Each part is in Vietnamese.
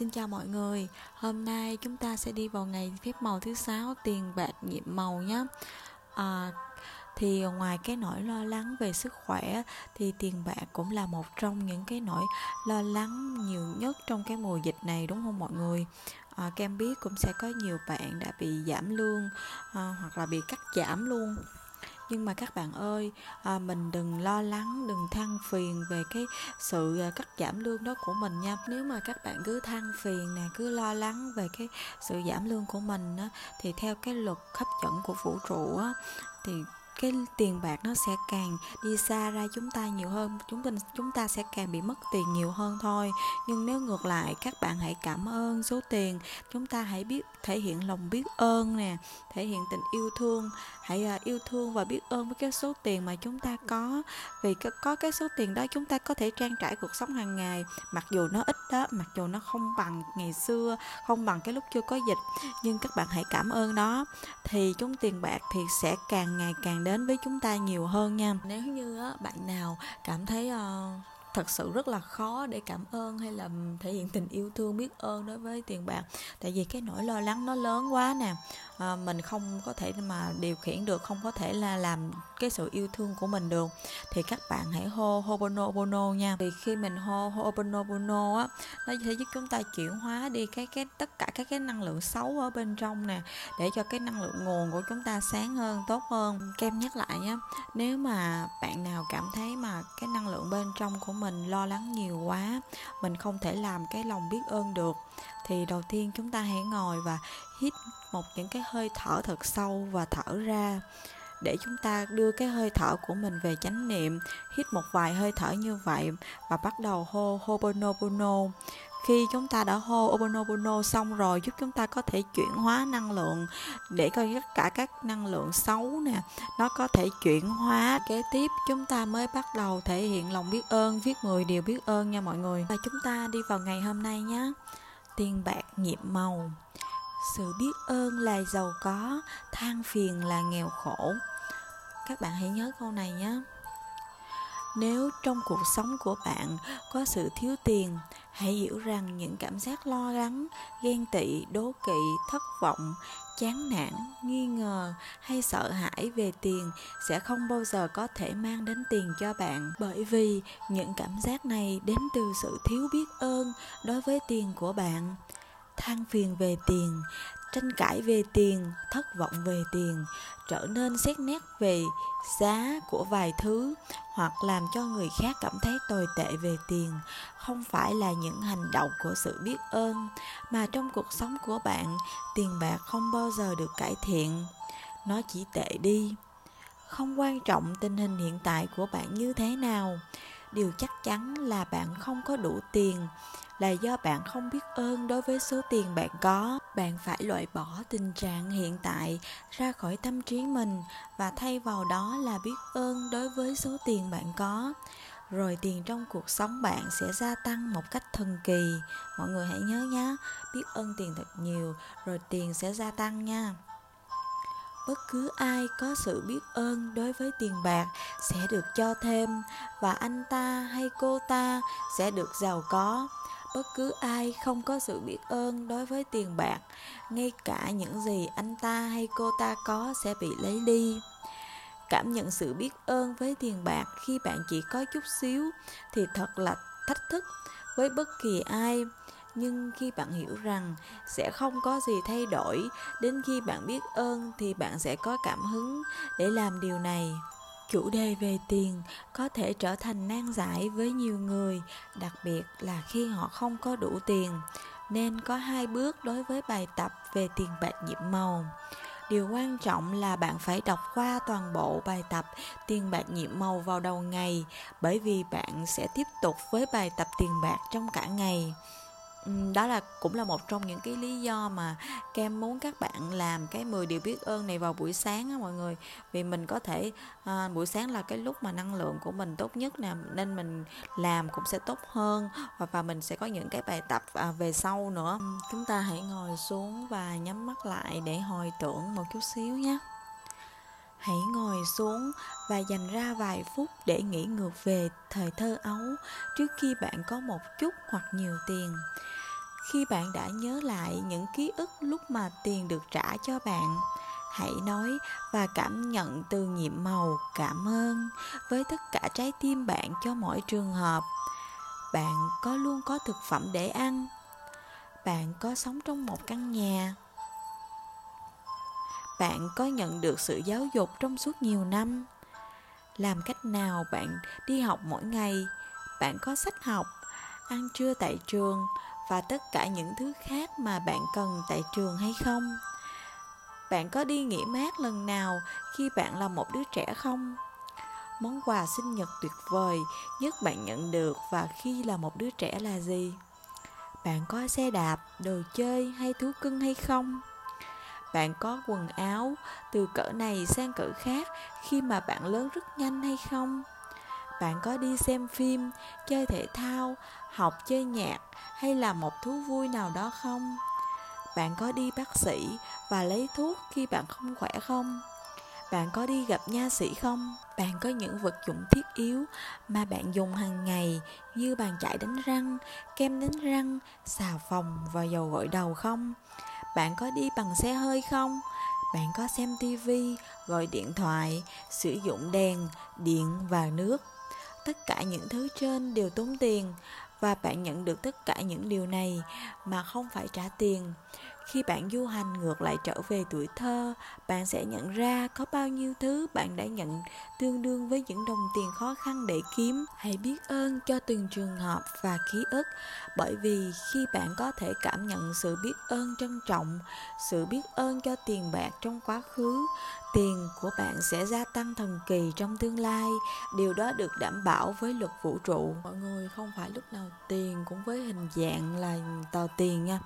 Xin chào mọi người, hôm nay chúng ta sẽ đi vào ngày phép màu thứ sáu tiền bạc nhiệm màu nhé. À, thì ngoài cái nỗi lo lắng về sức khỏe thì tiền bạc cũng là một trong những cái nỗi lo lắng nhiều nhất trong cái mùa dịch này đúng không mọi người? À, Kem biết cũng sẽ có nhiều bạn đã bị giảm lương à, hoặc là bị cắt giảm luôn nhưng mà các bạn ơi à, mình đừng lo lắng đừng than phiền về cái sự à, cắt giảm lương đó của mình nha. Nếu mà các bạn cứ than phiền nè cứ lo lắng về cái sự giảm lương của mình á, thì theo cái luật hấp dẫn của vũ trụ á, thì cái tiền bạc nó sẽ càng đi xa ra chúng ta nhiều hơn, chúng ta chúng ta sẽ càng bị mất tiền nhiều hơn thôi. Nhưng nếu ngược lại, các bạn hãy cảm ơn số tiền. Chúng ta hãy biết, thể hiện lòng biết ơn nè, thể hiện tình yêu thương. Hãy à, yêu thương và biết ơn với cái số tiền mà chúng ta có. Vì có cái số tiền đó, chúng ta có thể trang trải cuộc sống hàng ngày. Mặc dù nó ít đó, mặc dù nó không bằng ngày xưa, không bằng cái lúc chưa có dịch, nhưng các bạn hãy cảm ơn nó. Thì chúng tiền bạc thì sẽ càng ngày càng đến đến với chúng ta nhiều hơn nha. Nếu như bạn nào cảm thấy ờ, thật sự rất là khó để cảm ơn hay là thể hiện tình yêu thương, biết ơn đối với tiền bạc, tại vì cái nỗi lo lắng nó lớn quá nè à, mình không có thể mà điều khiển được không có thể là làm cái sự yêu thương của mình được. Thì các bạn hãy hô Ho'oponopono nha. Vì khi mình hô Ho'oponopono á nó sẽ giúp chúng ta chuyển hóa đi cái cái tất cả các cái năng lượng xấu ở bên trong nè để cho cái năng lượng nguồn của chúng ta sáng hơn tốt hơn. Kem nhắc lại nhé nếu mà bạn nào cảm thấy mà cái năng lượng bên trong của mình lo lắng nhiều quá mình không thể làm cái lòng biết ơn được thì đầu tiên chúng ta hãy ngồi và hít một những cái hơi thở thật sâu và thở ra. Để chúng ta đưa cái hơi thở của mình về chánh niệm, hít một vài hơi thở như vậy và bắt đầu hô hoponopono khi chúng ta đã hô Ho'oponopono xong rồi, giúp chúng ta có thể chuyển hóa năng lượng. Để coi tất cả các năng lượng xấu nè, nó có thể chuyển hóa kế tiếp, chúng ta mới bắt đầu thể hiện lòng biết ơn, viết 10 điều biết ơn nha mọi người. Và chúng ta đi vào ngày hôm nay nhé tiền bạc nhiệm màu sự biết ơn là giàu có, than phiền là nghèo khổ. Các bạn hãy nhớ câu này nhé. Nếu trong cuộc sống của bạn có sự thiếu tiền, hãy hiểu rằng những cảm giác lo lắng, ghen tị, đố kỵ, thất vọng, chán nản, nghi ngờ hay sợ hãi về tiền sẽ không bao giờ có thể mang đến tiền cho bạn. Bởi vì những cảm giác này đến từ sự thiếu biết ơn đối với tiền của bạn than phiền về tiền, tranh cãi về tiền, thất vọng về tiền, trở nên xét nét về giá của vài thứ, hoặc làm cho người khác cảm thấy tồi tệ về tiền. Không phải là những hành động của sự biết ơn, mà trong cuộc sống của bạn, tiền bạc không bao giờ được cải thiện. Nó chỉ tệ đi. Không quan trọng tình hình hiện tại của bạn như thế nào điều chắc chắn là bạn không có đủ tiền, là do bạn không biết ơn đối với số tiền bạn có. Bạn phải loại bỏ tình trạng hiện tại ra khỏi tâm trí mình và thay vào đó là biết ơn đối với số tiền bạn có. Rồi tiền trong cuộc sống bạn sẽ gia tăng một cách thần kỳ. Mọi người hãy nhớ nhé biết ơn tiền thật nhiều, rồi tiền sẽ gia tăng nha bất cứ ai có sự biết ơn đối với tiền bạc sẽ được cho thêm, và anh ta hay cô ta sẽ được giàu có. Bất cứ ai không có sự biết ơn đối với tiền bạc, ngay cả những gì anh ta hay cô ta có sẽ bị lấy đi. Cảm nhận sự biết ơn với tiền bạc khi bạn chỉ có chút xíu thì thật là thách thức với bất kỳ ai nhưng khi bạn hiểu rằng sẽ không có gì thay đổi, đến khi bạn biết ơn thì bạn sẽ có cảm hứng để làm điều này. Chủ đề về tiền có thể trở thành nan giải với nhiều người, đặc biệt là khi họ không có đủ tiền, nên có hai bước đối với bài tập về tiền bạc nhiệm màu. Điều quan trọng là bạn phải đọc qua toàn bộ bài tập tiền bạc nhiệm màu vào đầu ngày, bởi vì bạn sẽ tiếp tục với bài tập tiền bạc trong cả ngày đó là cũng là một trong những cái lý do mà kem muốn các bạn làm cái 10 điều biết ơn này vào buổi sáng á mọi người. Vì mình có thể à, buổi sáng là cái lúc mà năng lượng của mình tốt nhất nè nên mình làm cũng sẽ tốt hơn và và mình sẽ có những cái bài tập à, về sau nữa. Chúng ta hãy ngồi xuống và nhắm mắt lại để hồi tưởng một chút xíu nhé hãy ngồi xuống và dành ra vài phút để nghĩ ngược về thời thơ ấu trước khi bạn có một chút hoặc nhiều tiền. Khi bạn đã nhớ lại những ký ức lúc mà tiền được trả cho bạn, hãy nói và cảm nhận từ nhiệm màu, cảm ơn với tất cả trái tim bạn cho mỗi trường hợp. Bạn có luôn có thực phẩm để ăn. Bạn có sống trong một căn nhà bạn có nhận được sự giáo dục trong suốt nhiều năm? Làm cách nào bạn đi học mỗi ngày? Bạn có sách học, ăn trưa tại trường và tất cả những thứ khác mà bạn cần tại trường hay không? Bạn có đi nghỉ mát lần nào khi bạn là một đứa trẻ không? Món quà sinh nhật tuyệt vời nhất bạn nhận được và khi là một đứa trẻ là gì? Bạn có xe đạp, đồ chơi hay thú cưng hay không? Bạn có quần áo, từ cỡ này sang cỡ khác, khi mà bạn lớn rất nhanh hay không? Bạn có đi xem phim, chơi thể thao, học chơi nhạc, hay là một thú vui nào đó không? Bạn có đi bác sĩ và lấy thuốc khi bạn không khỏe không? Bạn có đi gặp nha sĩ không? Bạn có những vật dụng thiết yếu mà bạn dùng hàng ngày như bàn chải đánh răng, kem đánh răng, xà phòng và dầu gội đầu không? Bạn có đi bằng xe hơi không? Bạn có xem tivi gọi điện thoại, sử dụng đèn, điện và nước. Tất cả những thứ trên đều tốn tiền và bạn nhận được tất cả những điều này mà không phải trả tiền khi bạn du hành ngược lại trở về tuổi thơ, bạn sẽ nhận ra có bao nhiêu thứ bạn đã nhận tương đương với những đồng tiền khó khăn để kiếm. Hãy biết ơn cho từng trường hợp và ký ức, bởi vì khi bạn có thể cảm nhận sự biết ơn trân trọng, sự biết ơn cho tiền bạc trong quá khứ, tiền của bạn sẽ gia tăng thần kỳ trong tương lai. Điều đó được đảm bảo với luật vũ trụ. Mọi người không phải lúc nào tiền cũng với hình dạng là tờ tiền nha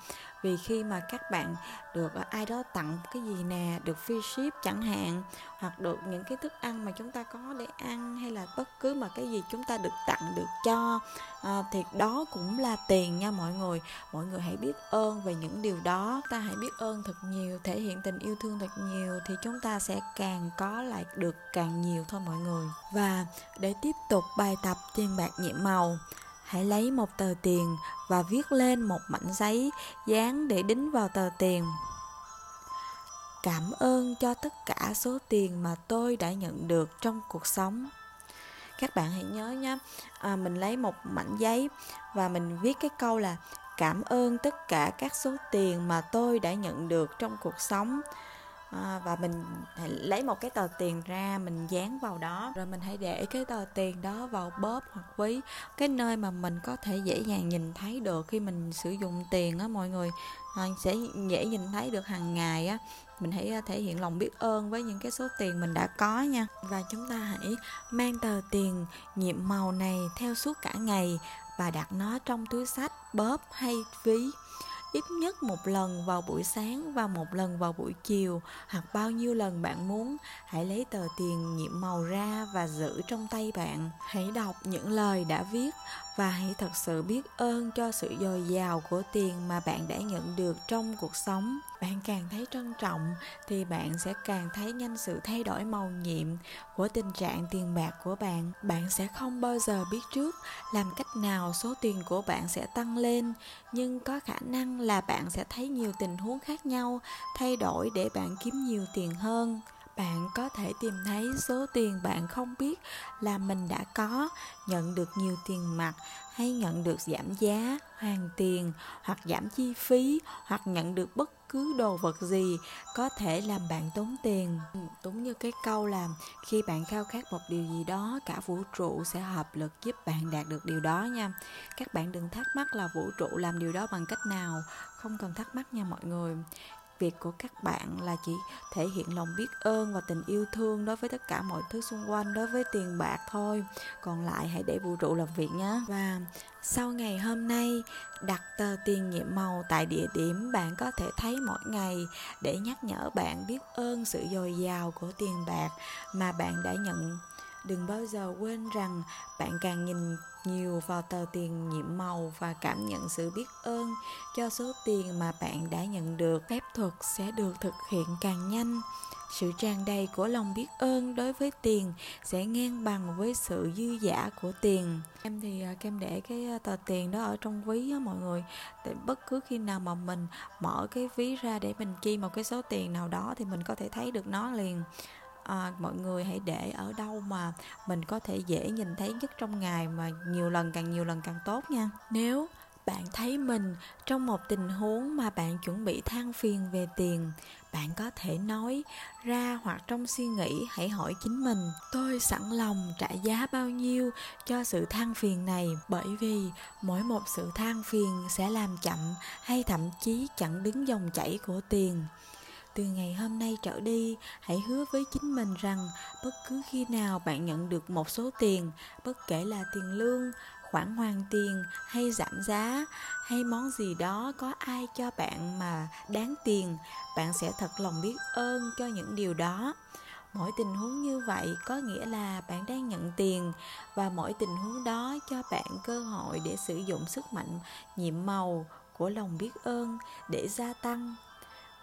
vì khi mà các bạn được ờ, ai đó tặng cái gì nè được free ship chẳng hạn hoặc được những cái thức ăn mà chúng ta có để ăn hay là bất cứ mà cái gì chúng ta được tặng được cho à, thì đó cũng là tiền nha mọi người. Mọi người hãy biết ơn về những điều đó. Ta hãy biết ơn thật nhiều thể hiện tình yêu thương thật nhiều thì chúng ta sẽ càng có lại được càng nhiều thôi mọi người. Và để tiếp tục bài tập tiền bạc nhiệm màu hãy lấy một tờ tiền và viết lên một mảnh giấy dán để đính vào tờ tiền. Cảm ơn cho tất cả số tiền mà tôi đã nhận được trong cuộc sống. Các bạn hãy nhớ nhé à, mình lấy một mảnh giấy và mình viết cái câu là cảm ơn tất cả các số tiền mà tôi đã nhận được trong cuộc sống à, và mình lấy một cái tờ tiền ra mình dán vào đó. Rồi mình hãy để cái tờ tiền đó vào bóp hoặc ví. Cái nơi mà mình có thể dễ dàng nhìn thấy được khi mình sử dụng tiền á mọi người. À, sẽ dễ nhìn thấy được hàng ngày á. Mình hãy ờ, thể hiện lòng biết ơn với những cái số tiền mình đã có nha. Và chúng ta hãy mang tờ tiền nhiệm màu này theo suốt cả ngày và đặt nó trong túi sách bóp hay ví ít nhất một lần vào buổi sáng và một lần vào buổi chiều, hoặc bao nhiêu lần bạn muốn. Hãy lấy tờ tiền nhiệm màu ra và giữ trong tay bạn. Hãy đọc những lời đã viết và hãy thật sự biết ơn cho sự dồi dào của tiền mà bạn đã nhận được trong cuộc sống. Bạn càng thấy trân trọng thì bạn sẽ càng thấy nhanh sự thay đổi màu nhiệm của tình trạng tiền bạc của bạn. Bạn sẽ không bao giờ biết trước làm cách nào số tiền của bạn sẽ tăng lên, nhưng có khả năng là bạn sẽ thấy nhiều tình huống khác nhau thay đổi để bạn kiếm nhiều tiền hơn bạn có thể tìm thấy số tiền bạn không biết là mình đã có, nhận được nhiều tiền mặt hay nhận được giảm giá, hoàn tiền hoặc giảm chi phí hoặc nhận được bất cứ đồ vật gì có thể làm bạn tốn tiền. Đúng như cái câu là khi bạn khao khát một điều gì đó, cả vũ trụ sẽ hợp lực giúp bạn đạt được điều đó nha. Các bạn đừng thắc mắc là vũ trụ làm điều đó bằng cách nào. Không cần thắc mắc nha mọi người việc của các bạn là chỉ thể hiện lòng biết ơn và tình yêu thương đối với tất cả mọi thứ xung quanh, đối với tiền bạc thôi. Còn lại hãy để vũ trụ làm việc nhé. Và sau ngày hôm nay, đặt tờ tiền nhiệm màu tại địa điểm bạn có thể thấy mỗi ngày để nhắc nhở bạn biết ơn sự dồi dào của tiền bạc mà bạn đã nhận đừng bao giờ quên rằng bạn càng nhìn nhiều vào tờ tiền nhiệm màu và cảm nhận sự biết ơn cho số tiền mà bạn đã nhận được. Phép thuật sẽ được thực hiện càng nhanh. Sự tràn đầy của lòng biết ơn đối với tiền sẽ ngang bằng với sự dư giả của tiền. Em thì à, kem để cái à, tờ tiền đó ở trong ví á mọi người. Để bất cứ khi nào mà mình mở cái ví ra để mình chi một cái số tiền nào đó thì mình có thể thấy được nó liền à, mọi người hãy để ở đâu mà mình có thể dễ nhìn thấy nhất trong ngày mà nhiều lần càng nhiều lần càng tốt nha. Nếu bạn thấy mình trong một tình huống mà bạn chuẩn bị than phiền về tiền bạn có thể nói ra hoặc trong suy nghĩ hãy hỏi chính mình tôi sẵn lòng trả giá bao nhiêu cho sự than phiền này? Bởi vì mỗi một sự than phiền sẽ làm chậm hay thậm chí chặn đứng dòng chảy của tiền từ ngày hôm nay trở đi, hãy hứa với chính mình rằng bất cứ khi nào bạn nhận được một số tiền, bất kể là tiền lương, khoản hoàn tiền hay giảm giá hay món gì đó có ai cho bạn mà đáng tiền, bạn sẽ thật lòng biết ơn cho những điều đó. Mỗi tình huống như vậy có nghĩa là bạn đang nhận tiền và mỗi tình huống đó cho bạn cơ hội để sử dụng sức mạnh, nhiệm màu của lòng biết ơn để gia tăng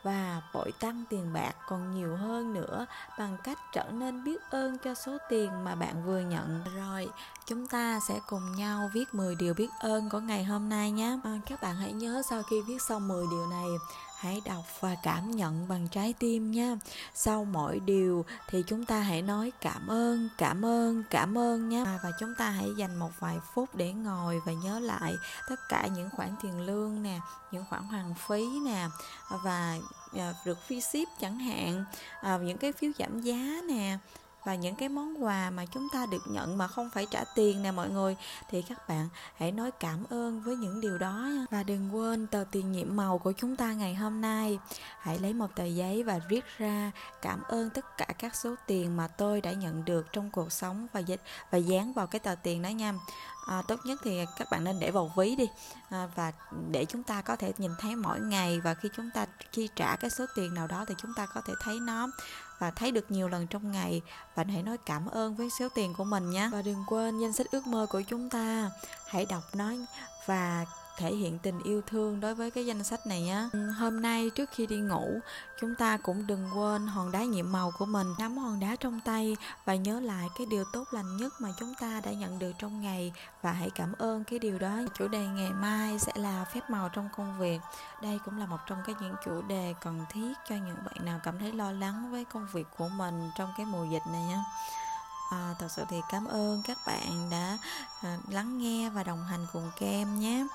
và bội tăng tiền bạc còn nhiều hơn nữa bằng cách trở nên biết ơn cho số tiền mà bạn vừa nhận. Rồi chúng ta sẽ cùng nhau viết 10 điều biết ơn của ngày hôm nay nhé. À, các bạn hãy nhớ sau khi viết xong 10 điều này hãy đọc và cảm nhận bằng trái tim nha. Sau mỗi điều thì chúng ta hãy nói cảm ơn cảm ơn cảm ơn nhé à, và chúng ta hãy dành một vài phút để ngồi và nhớ lại tất cả những khoản tiền lương nè những khoản hoàn phí nè và à, được phi ship chẳng hạn. À, những cái phiếu giảm giá nè và những cái món quà mà chúng ta được nhận mà không phải trả tiền nè mọi người thì các bạn hãy nói cảm ơn với những điều đó nha. và đừng quên tờ tiền nhiệm màu của chúng ta ngày hôm nay. Hãy lấy một tờ giấy và viết ra cảm ơn tất cả các số tiền mà tôi đã nhận được trong cuộc sống và và dán vào cái tờ tiền đó nha. À, tốt nhất thì các bạn nên để vào ví đi. À, và để chúng ta có thể nhìn thấy mỗi ngày và khi chúng ta chi trả cái số tiền nào đó thì chúng ta có thể thấy nó và thấy được nhiều lần trong ngày. Và hãy nói cảm ơn với số tiền của mình nhé. Và đừng quên danh sách ước mơ của chúng ta. Hãy đọc nó và thể hiện tình yêu thương đối với cái danh sách này á. Hôm nay trước khi đi ngủ, chúng ta cũng đừng quên hòn đá nhiệm màu của mình. Nắm hòn đá trong tay và nhớ lại cái điều tốt lành nhất mà chúng ta đã nhận được trong ngày. Và hãy cảm ơn cái điều đó. Chủ đề ngày mai sẽ là phép màu trong công việc. Đây cũng là một trong cái những chủ đề cần thiết cho những bạn nào cảm thấy lo lắng với công việc của mình trong cái mùa dịch này nhé à, thật sự thì cảm ơn các bạn đã à, lắng nghe và đồng hành cùng kem nhé.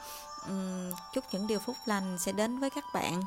Uhm, chúc những điều phúc lành sẽ đến với các bạn.